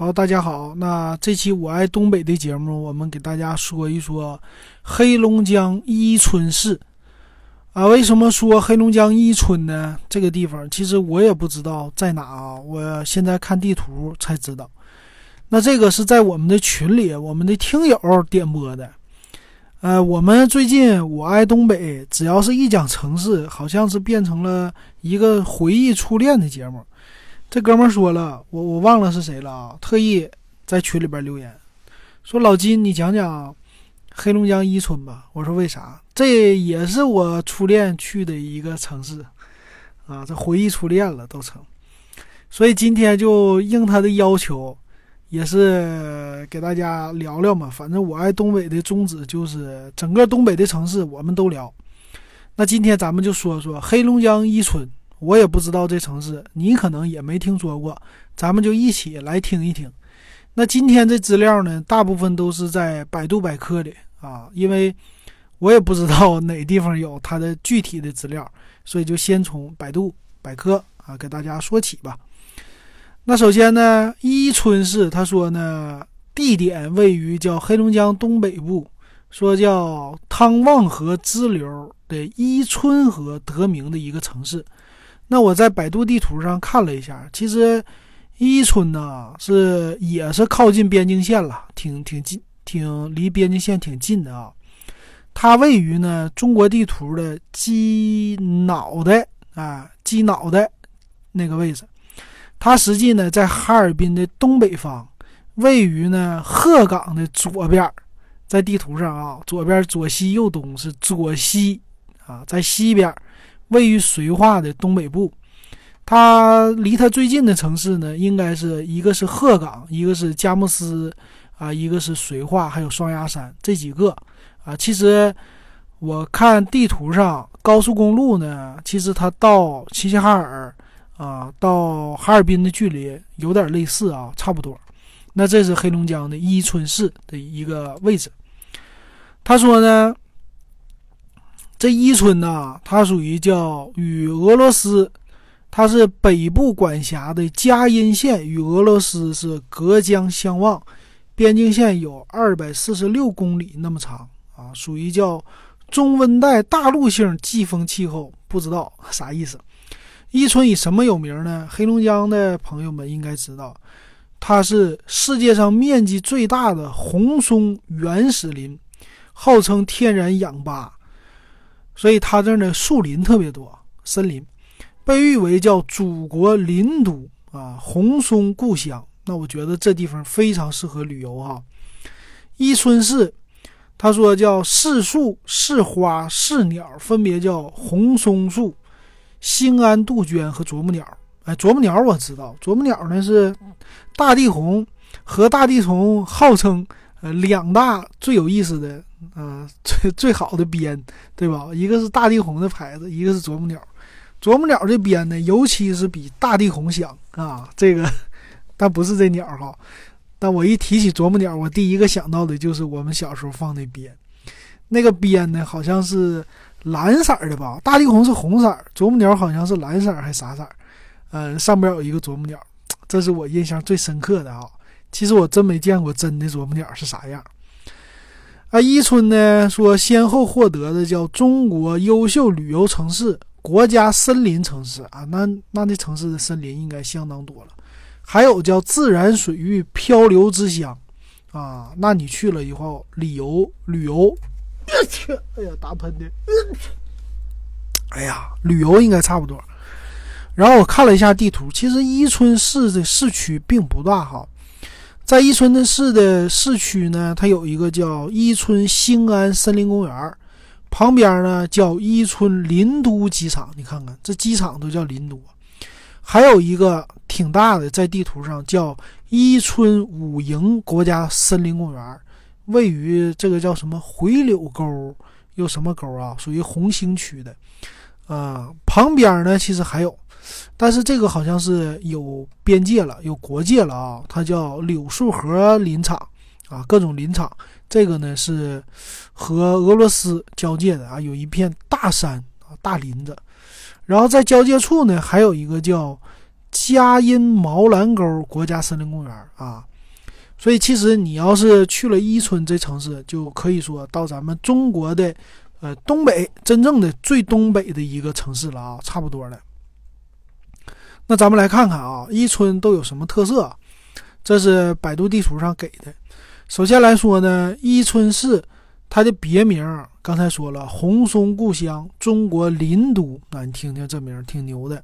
好，大家好。那这期我爱东北的节目，我们给大家说一说黑龙江伊春市啊。为什么说黑龙江伊春呢？这个地方其实我也不知道在哪啊。我现在看地图才知道。那这个是在我们的群里，我们的听友点播的。呃，我们最近我爱东北，只要是一讲城市，好像是变成了一个回忆初恋的节目。这哥们说了，我我忘了是谁了啊，特意在群里边留言说：“老金，你讲讲黑龙江伊春吧。”我说：“为啥？这也是我初恋去的一个城市啊，这回忆初恋了都成。所以今天就应他的要求，也是给大家聊聊嘛。反正我爱东北的宗旨就是整个东北的城市我们都聊。那今天咱们就说说黑龙江伊春。”我也不知道这城市，你可能也没听说过，咱们就一起来听一听。那今天这资料呢，大部分都是在百度百科里啊，因为我也不知道 哪地方有它的具体的资料，所以就先从百度百科啊给大家说起吧。那首先呢，伊春市他说呢，地点位于叫黑龙江东北部，说叫汤旺河支流的伊春河得名的一个城市。那我在百度地图上看了一下，其实伊春呢是也是靠近边境线了，挺挺近，挺离边境线挺近的啊。它位于呢中国地图的鸡脑袋啊，鸡脑袋那个位置。它实际呢在哈尔滨的东北方，位于呢鹤岗的左边，在地图上啊，左边左西右东是左西啊，在西边。位于绥化的东北部，它离它最近的城市呢，应该是一个是鹤岗，一个是佳木斯，啊，一个是绥化，还有双鸭山这几个，啊，其实我看地图上高速公路呢，其实它到齐齐哈尔，啊，到哈尔滨的距离有点类似啊，差不多。那这是黑龙江的伊春市的一个位置。他说呢。这伊春呢，它属于叫与俄罗斯，它是北部管辖的嘉阴县，与俄罗斯是隔江相望，边境线有二百四十六公里那么长啊，属于叫中温带大陆性季风气候，不知道 啥意思。伊春以什么有名呢？黑龙江的朋友们应该知道，它是世界上面积最大的红松原始林，号称天然氧吧。所以它这儿呢，树林特别多，森林被誉为叫祖国林都啊，红松故乡。那我觉得这地方非常适合旅游哈。伊春市，他说叫四树、四花、四鸟，分别叫红松树、兴安杜鹃和啄木鸟。哎，啄木鸟我知道，啄木鸟呢是大地红和大地虫号称呃两大最有意思的。嗯，最最好的鞭，对吧？一个是大地红的牌子，一个是啄木鸟。啄木鸟这鞭呢，尤其是比大地红响啊。这个，但不是这鸟哈。但我一提起啄木鸟，我第一个想到的就是我们小时候放的鞭。那个鞭呢，好像是蓝色的吧？大地红是红色，啄木鸟好像是蓝色还是啥色？嗯，上边有一个啄木鸟，这是我印象最深刻的啊。其实我真没见过真的啄木鸟是啥样。啊，伊春呢说先后获得的叫中国优秀旅游城市、国家森林城市啊，那那那城市的森林应该相当多了，还有叫自然水域漂流之乡啊，那你去了以后旅游旅游，我去，哎呀打喷嚏，哎呀旅游应该差不多。然后我看了一下地图，其实伊春市的市区并不大哈。在伊春市的市区呢，它有一个叫伊春兴安森林公园，旁边呢叫伊春林都机场。你看看这机场都叫林都，还有一个挺大的，在地图上叫伊春五营国家森林公园，位于这个叫什么回柳沟又什么沟啊，属于红星区的。啊，旁边呢其实还有。但是这个好像是有边界了，有国界了啊！它叫柳树河林场啊，各种林场。这个呢是和俄罗斯交界的啊，有一片大山啊，大林子。然后在交界处呢，还有一个叫嘉荫毛兰沟国家森林公园啊。所以其实你要是去了伊春这城市，就可以说到咱们中国的呃东北真正的最东北的一个城市了啊，差不多了。那咱们来看看啊，伊春都有什么特色？这是百度地图上给的。首先来说呢，伊春市它的别名刚才说了，红松故乡，中国林都。那你听听这名挺牛的。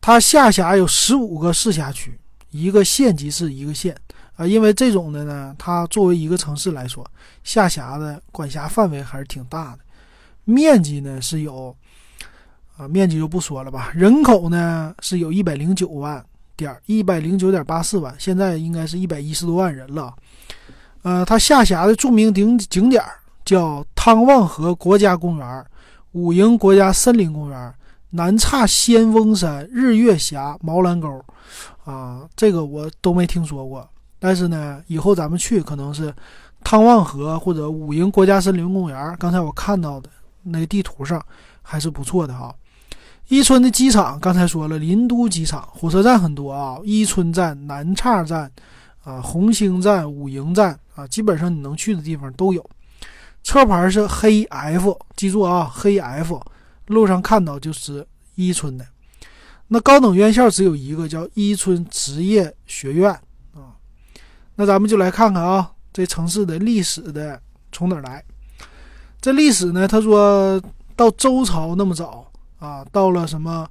它下辖有十五个市辖区，一个县级市，一个县。啊，因为这种的呢，它作为一个城市来说，下辖的管辖范围还是挺大的，面积呢是有，面积就不说了吧。人口呢是有一百零九万点一百零九点八四万，现在应该是一百一十多万人了。呃，它下辖的著名景景点叫汤旺河国家公园、五营国家森林公园、南岔仙翁山、日月峡、毛兰沟，啊，这个我都没听说过。但是呢，以后咱们去可能是汤旺河或者五营国家森林公园。刚才我看到的那个地图上还是不错的哈。伊春的机场刚才说了，林都机场，火车站很多啊，伊春站、南岔站啊、红星站、五营站啊，基本上你能去的地方都有。车牌是黑 F，记住啊，黑 F。路上看到就是伊春的。那高等院校只有一个，叫伊春职业学院啊。那咱们就来看看啊，这城市的历史的从哪儿来？这历史呢？他说到周朝那么早啊，到了什么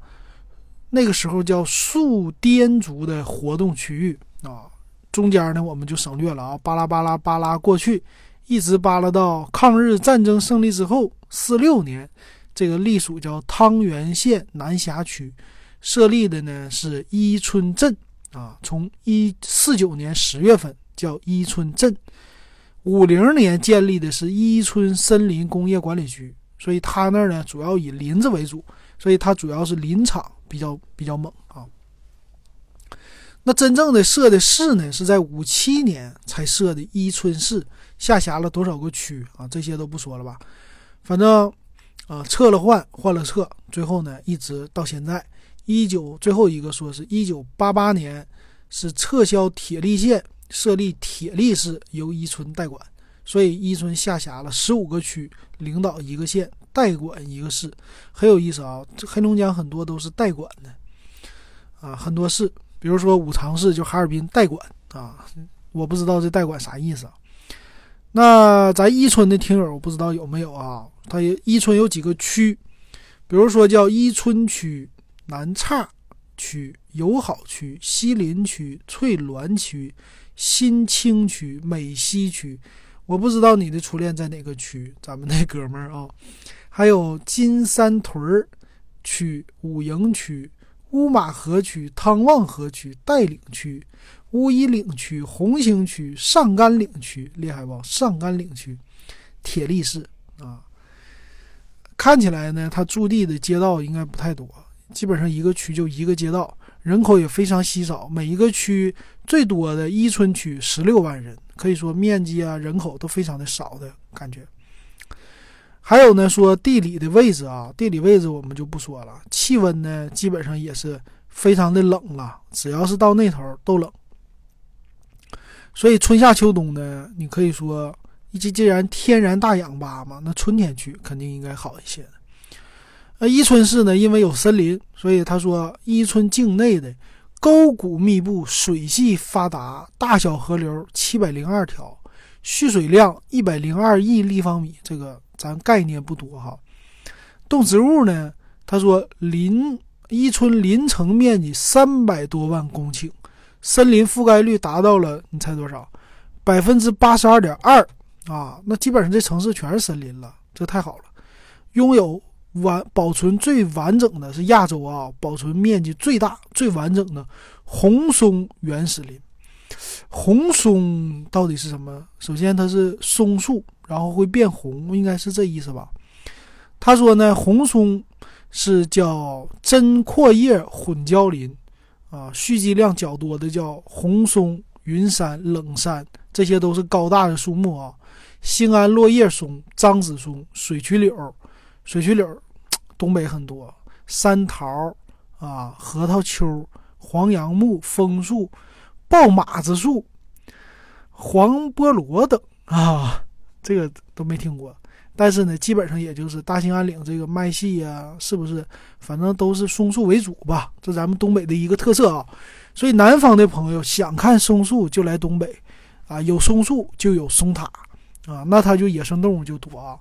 那个时候叫肃滇族的活动区域啊。中间呢我们就省略了啊，巴拉巴拉巴拉过去，一直巴拉到抗日战争胜利之后四六年，这个隶属叫汤原县南辖区，设立的呢是伊春镇。啊，从一四九年十月份叫伊春镇，五零年建立的是伊春森林工业管理局，所以它那儿呢主要以林子为主，所以它主要是林场比较比较猛啊。那真正的设的市呢，是在五七年才设的伊春市，下辖了多少个区啊？这些都不说了吧，反正啊撤了换，换了撤，最后呢一直到现在。一九最后一个说是一九八八年是撤销铁力县，设立铁力市，由伊春代管，所以伊春下辖了十五个区，领导一个县，代管一个市，很有意思啊。这黑龙江很多都是代管的啊，很多市，比如说五常市就哈尔滨代管啊，我不知道这代管啥意思啊。那咱伊春的听友，我不知道有没有啊？他伊春有几个区，比如说叫伊春区。南岔区、友好区、西林区、翠峦区、新青区、美西区，我不知道你的初恋在哪个区。咱们那哥们儿啊，还有金山屯区、五营区、乌马河区、汤旺河区、带领区、乌衣岭区、红星区、上甘岭区，厉害不？上甘岭区、铁力市啊，看起来呢，它驻地的街道应该不太多。基本上一个区就一个街道，人口也非常稀少。每一个区最多的伊春区十六万人，可以说面积啊、人口都非常的少的感觉。还有呢，说地理的位置啊，地理位置我们就不说了。气温呢，基本上也是非常的冷了，只要是到那头都冷。所以春夏秋冬呢，你可以说，既既然天然大氧吧嘛，那春天去肯定应该好一些的。那伊春市呢？因为有森林，所以他说伊春境内的沟谷密布，水系发达，大小河流七百零二条，蓄水量一百零二亿立方米。这个咱概念不多哈。动植物呢？他说林伊春林城面积三百多万公顷，森林覆盖率达到了，你猜多少？百分之八十二点二啊！那基本上这城市全是森林了，这太好了，拥有。完保存最完整的是亚洲啊，保存面积最大、最完整的红松原始林。红松到底是什么？首先它是松树，然后会变红，应该是这意思吧？他说呢，红松是叫针阔叶混交林啊，蓄积量较多的叫红松、云杉、冷杉，这些都是高大的树木啊。兴安落叶松、樟子松、水曲柳。水曲柳，东北很多；山桃啊，核桃丘黄杨木、枫树、豹马子树、黄菠萝等啊，这个都没听过。但是呢，基本上也就是大兴安岭这个麦系呀，是不是？反正都是松树为主吧，这咱们东北的一个特色啊。所以南方的朋友想看松树就来东北，啊，有松树就有松塔，啊，那它就野生动物就多啊。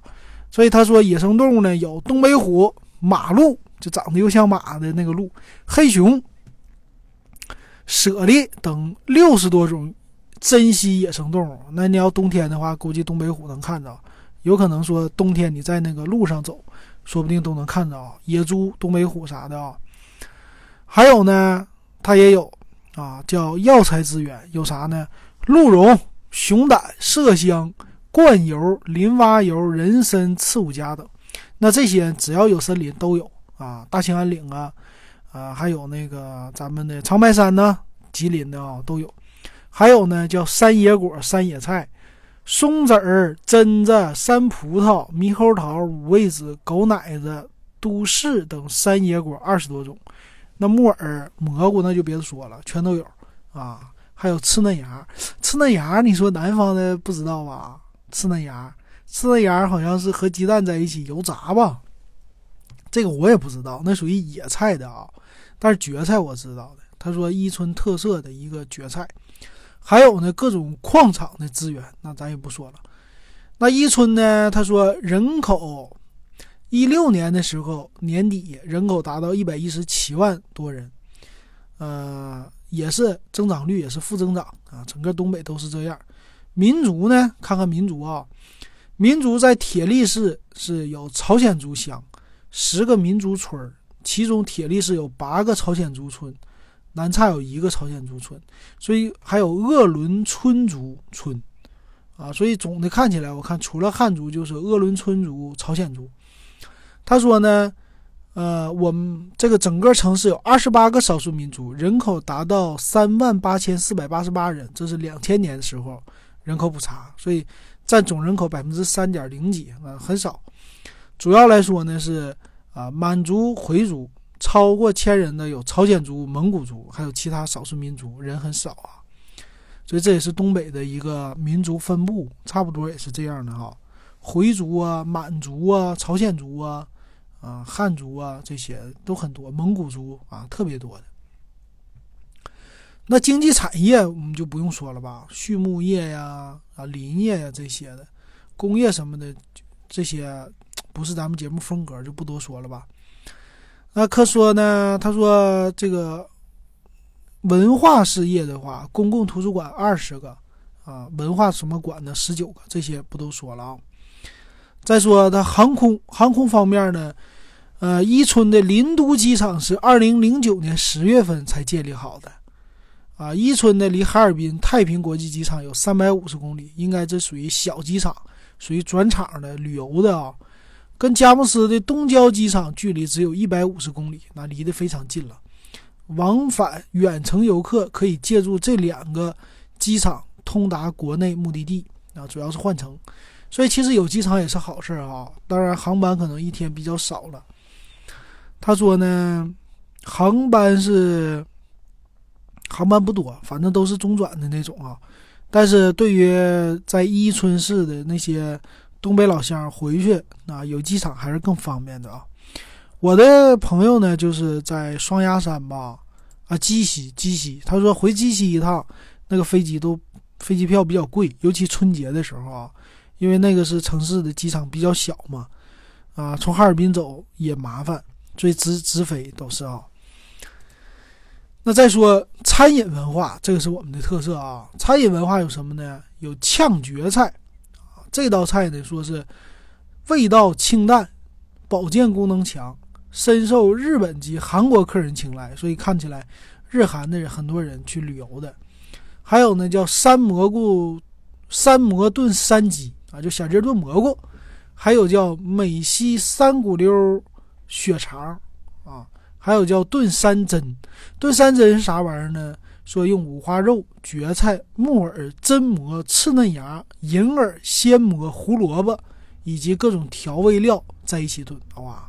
所以他说野生动物呢有东北虎、马鹿，就长得又像马的那个鹿，黑熊、舍利等六十多种珍稀野生动物。那你要冬天的话，估计东北虎能看到，有可能说冬天你在那个路上走，说不定都能看着啊野猪、东北虎啥的啊。还有呢，它也有。啊，叫药材资源有啥呢？鹿茸、熊胆、麝香、灌油、林蛙油、人参、刺五加等。那这些只要有森林都有啊，大兴安岭啊，啊，还有那个咱们的长白山呢，吉林的啊都有。还有呢，叫山野果、山野菜、松子儿、榛子、山葡萄、猕猴桃、五味子、狗奶子、都市等山野果二十多种。那木耳、蘑菇那就别说了，全都有啊。还有刺嫩芽，刺嫩芽，你说南方的不知道吧？刺嫩芽，刺嫩芽好像是和鸡蛋在一起油炸吧？这个我也不知道，那属于野菜的啊。但是蕨菜我知道的，他说伊春特色的一个蕨菜。还有呢，各种矿场的资源，那咱也不说了。那伊春呢，他说人口。一六年的时候，年底人口达到一百一十七万多人，呃，也是增长率也是负增长啊，整个东北都是这样。民族呢，看看民族啊，民族在铁力市是有朝鲜族乡，十个民族村其中铁力市有八个朝鲜族村，南岔有一个朝鲜族村，所以还有鄂伦春族村，啊，所以总的看起来，我看除了汉族就是鄂伦春族、朝鲜族。他说呢，呃，我们这个整个城市有二十八个少数民族，人口达到三万八千四百八十八人，这是两千年的时候人口普查，所以占总人口百分之三点零几啊，很少。主要来说呢是啊，满族、回族超过千人的有朝鲜族、蒙古族，还有其他少数民族，人很少啊。所以这也是东北的一个民族分布，差不多也是这样的哈。回族啊、满族啊、朝鲜族啊。啊，汉族啊，这些都很多，蒙古族啊，特别多的。那经济产业我们就不用说了吧，畜牧业呀、啊林业呀这些的，工业什么的，这些不是咱们节目风格，就不多说了吧。那可说呢，他说这个文化事业的话，公共图书馆二十个啊，文化什么馆的十九个，这些不都说了啊。再说它航空航空方面呢，呃，伊春的林都机场是二零零九年十月份才建立好的，啊，伊春的离哈尔滨太平国际机场有三百五十公里，应该这属于小机场，属于转场的旅游的啊。跟佳木斯的东郊机场距离只有一百五十公里，那离得非常近了。往返远程游客可以借助这两个机场通达国内目的地啊，主要是换乘。所以其实有机场也是好事啊，当然航班可能一天比较少了。他说呢，航班是航班不多，反正都是中转的那种啊。但是对于在伊春市的那些东北老乡回去啊，有机场还是更方便的啊。我的朋友呢，就是在双鸭山吧，啊鸡西鸡西，他说回鸡西一趟，那个飞机都飞机票比较贵，尤其春节的时候啊。因为那个是城市的机场比较小嘛，啊，从哈尔滨走也麻烦，所以直直飞都是啊。那再说餐饮文化，这个是我们的特色啊。餐饮文化有什么呢？有炝蕨菜，这道菜呢说是味道清淡，保健功能强，深受日本及韩国客人青睐，所以看起来日韩的人很多人去旅游的。还有呢，叫山蘑菇山蘑炖山鸡。啊，就小鸡炖蘑菇，还有叫美西三骨溜血肠啊，还有叫炖山珍。炖山珍是啥玩意儿呢？说用五花肉、蕨菜、木耳、榛蘑、刺嫩芽、银耳、鲜蘑、胡萝卜以及各种调味料在一起炖，哇，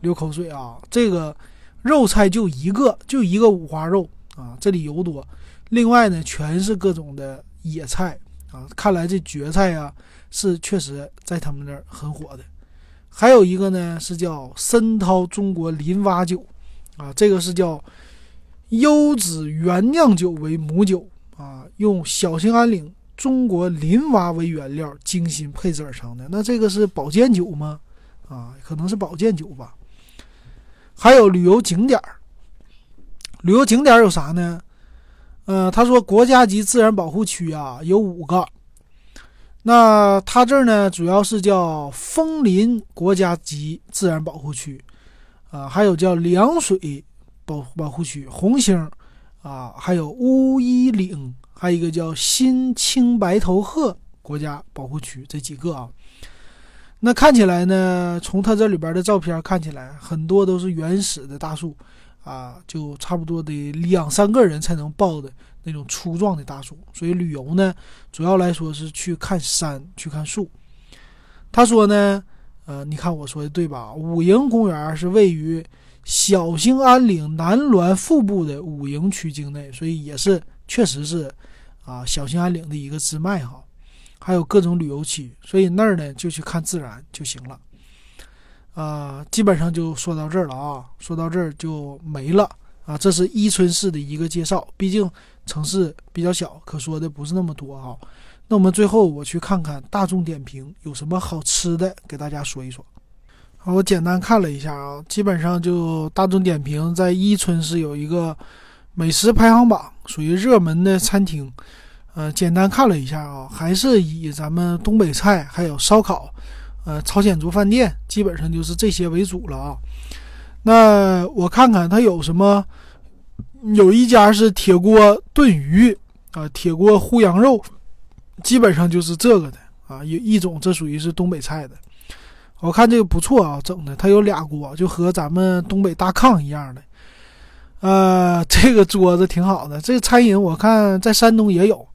流口水啊！这个肉菜就一个，就一个五花肉啊，这里油多。另外呢，全是各种的野菜啊，看来这蕨菜呀是确实在他们那儿很火的。还有一个呢是叫申涛中国林蛙酒啊，这个是叫优质原酿酒为母酒啊，用小兴安岭中国林蛙为原料精心配制而成的。那这个是保健酒吗？啊，可能是保健酒吧。还有旅游景点儿，旅游景点有啥呢？呃，他说国家级自然保护区啊有五个，那他这儿呢主要是叫枫林国家级自然保护区，啊，还有叫凉水保保护区、红星，啊，还有乌衣岭，还有一个叫新青白头鹤国家保护区，这几个啊。那看起来呢，从他这里边的照片看起来，很多都是原始的大树。啊，就差不多得两三个人才能抱的那种粗壮的大树，所以旅游呢，主要来说是去看山，去看树。他说呢，呃，你看我说的对吧？五营公园是位于小兴安岭南滦腹部的五营区境内，所以也是确实是啊，小兴安岭的一个支脉哈。还有各种旅游区，所以那儿呢就去看自然就行了。啊，基本上就说到这儿了啊，说到这儿就没了啊。这是伊春市的一个介绍，毕竟城市比较小，可说的不是那么多哈。那我们最后我去看看大众点评有什么好吃的，给大家说一说。我简单看了一下啊，基本上就大众点评在伊春市有一个美食排行榜，属于热门的餐厅。呃，简单看了一下啊，还是以咱们东北菜还有烧烤。呃，朝鲜族饭店基本上就是这些为主了啊。那我看看它有什么，有一家是铁锅炖鱼啊，铁锅烀羊肉，基本上就是这个的啊。有一种这属于是东北菜的，我看这个不错啊，整的它有俩锅，就和咱们东北大炕一样的。呃，这个桌子挺好的。这个餐饮我看在山东也有，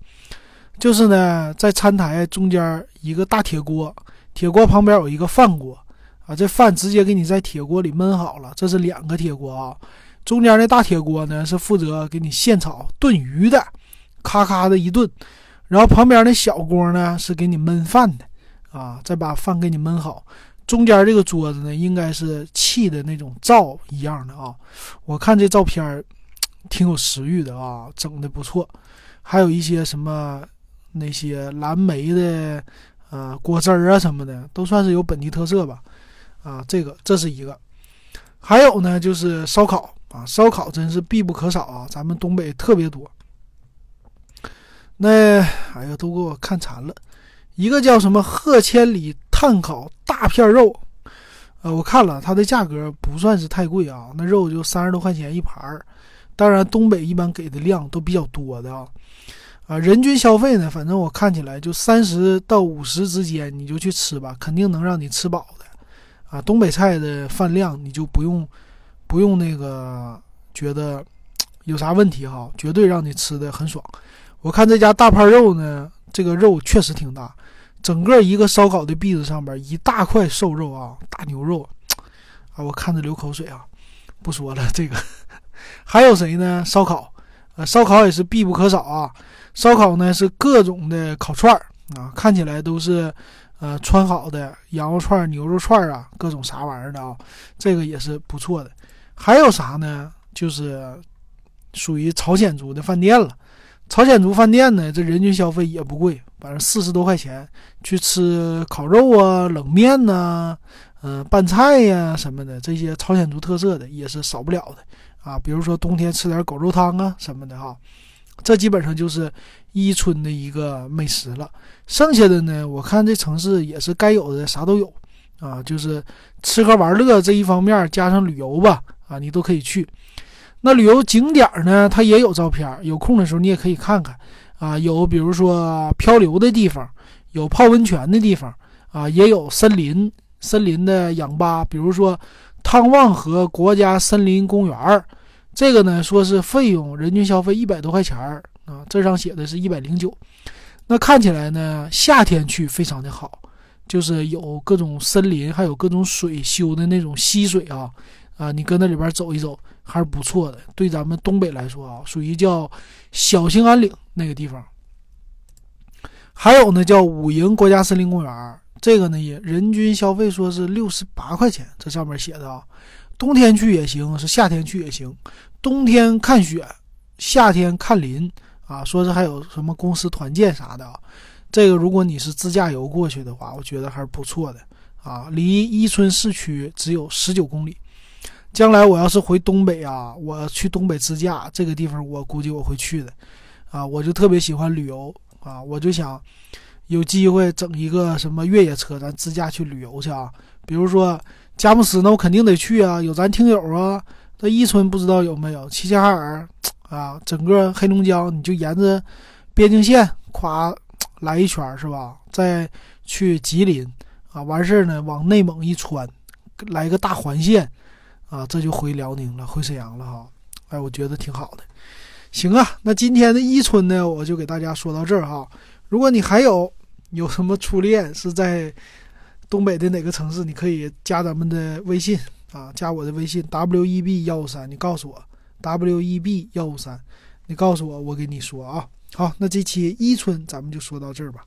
就是呢，在餐台中间一个大铁锅。铁锅旁边有一个饭锅，啊，这饭直接给你在铁锅里焖好了。这是两个铁锅啊，中间的大铁锅呢是负责给你现炒炖鱼的，咔咔的一炖，然后旁边那小锅呢是给你焖饭的，啊，再把饭给你焖好。中间这个桌子呢应该是砌的那种灶一样的啊，我看这照片挺有食欲的啊，整的不错，还有一些什么那些蓝莓的。啊，果汁儿啊什么的都算是有本地特色吧。啊，这个这是一个，还有呢就是烧烤啊，烧烤真是必不可少啊，咱们东北特别多。那哎呀，都给我看馋了。一个叫什么贺千里炭烤大片肉，呃，我看了它的价格不算是太贵啊，那肉就三十多块钱一盘儿。当然，东北一般给的量都比较多的啊。啊，人均消费呢？反正我看起来就三十到五十之间，你就去吃吧，肯定能让你吃饱的。啊，东北菜的饭量你就不用不用那个觉得 有啥问题哈，绝对让你吃的很爽。我看这家大盘肉呢，这个肉确实挺大，整个一个烧烤的篦子上边一大块瘦肉啊，大牛肉啊，我看着流口水啊。不说了，这个 还有谁呢？烧烤，呃，烧烤也是必不可少啊。烧烤呢是各种的烤串儿啊，看起来都是，呃，穿好的羊肉串、牛肉串啊，各种啥玩意儿的啊，这个也是不错的。还有啥呢？就是属于朝鲜族的饭店了。朝鲜族饭店呢，这人均消费也不贵，反正四十多块钱去吃烤肉啊、冷面呐、嗯、拌菜呀什么的，这些朝鲜族特色的也是少不了的啊。比如说冬天吃点狗肉汤啊什么的哈。这基本上就是伊春的一个美食了。剩下的呢，我看这城市也是该有的啥都有啊，就是吃喝玩乐这一方面加上旅游吧，啊，你都可以去。那旅游景点呢，它也有照片，有空的时候你也可以看看啊。有比如说漂流的地方，有泡温泉的地方啊，也有森林森林的氧吧，比如说汤旺河国家森林公园儿。这个呢，说是费用人均消费一百多块钱儿啊，这上写的是一百零九。那看起来呢，夏天去非常的好，就是有各种森林，还有各种水修的那种溪水啊，啊，你搁那里边走一走还是不错的。对咱们东北来说啊，属于叫小兴安岭那个地方。还有呢，叫五营国家森林公园，这个呢也人均消费说是六十八块钱，这上面写的啊。冬天去也行，是夏天去也行。冬天看雪，夏天看林啊，说是还有什么公司团建啥的啊。这个如果你是自驾游过去的话，我觉得还是不错的啊。离伊春市区只有十九公里。将来我要是回东北啊，我去东北自驾，这个地方我估计我会去的啊。我就特别喜欢旅游啊，我就想有机会整一个什么越野车，咱自驾去旅游去啊。比如说。佳木斯，那我肯定得去啊！有咱听友啊，在伊春不知道有没有？齐齐哈尔啊，整个黑龙江，你就沿着边境线夸来一圈是吧？再去吉林啊，完事儿呢，往内蒙一穿，来个大环线啊，这就回辽宁了，回沈阳了哈！哎，我觉得挺好的。行啊，那今天的伊春呢，我就给大家说到这儿哈。如果你还有有什么初恋是在。东北的哪个城市？你可以加咱们的微信啊，加我的微信 w e b 幺五三，你告诉我 w e b 幺五三，你告诉我，我给你说啊。好，那这期伊春咱们就说到这儿吧。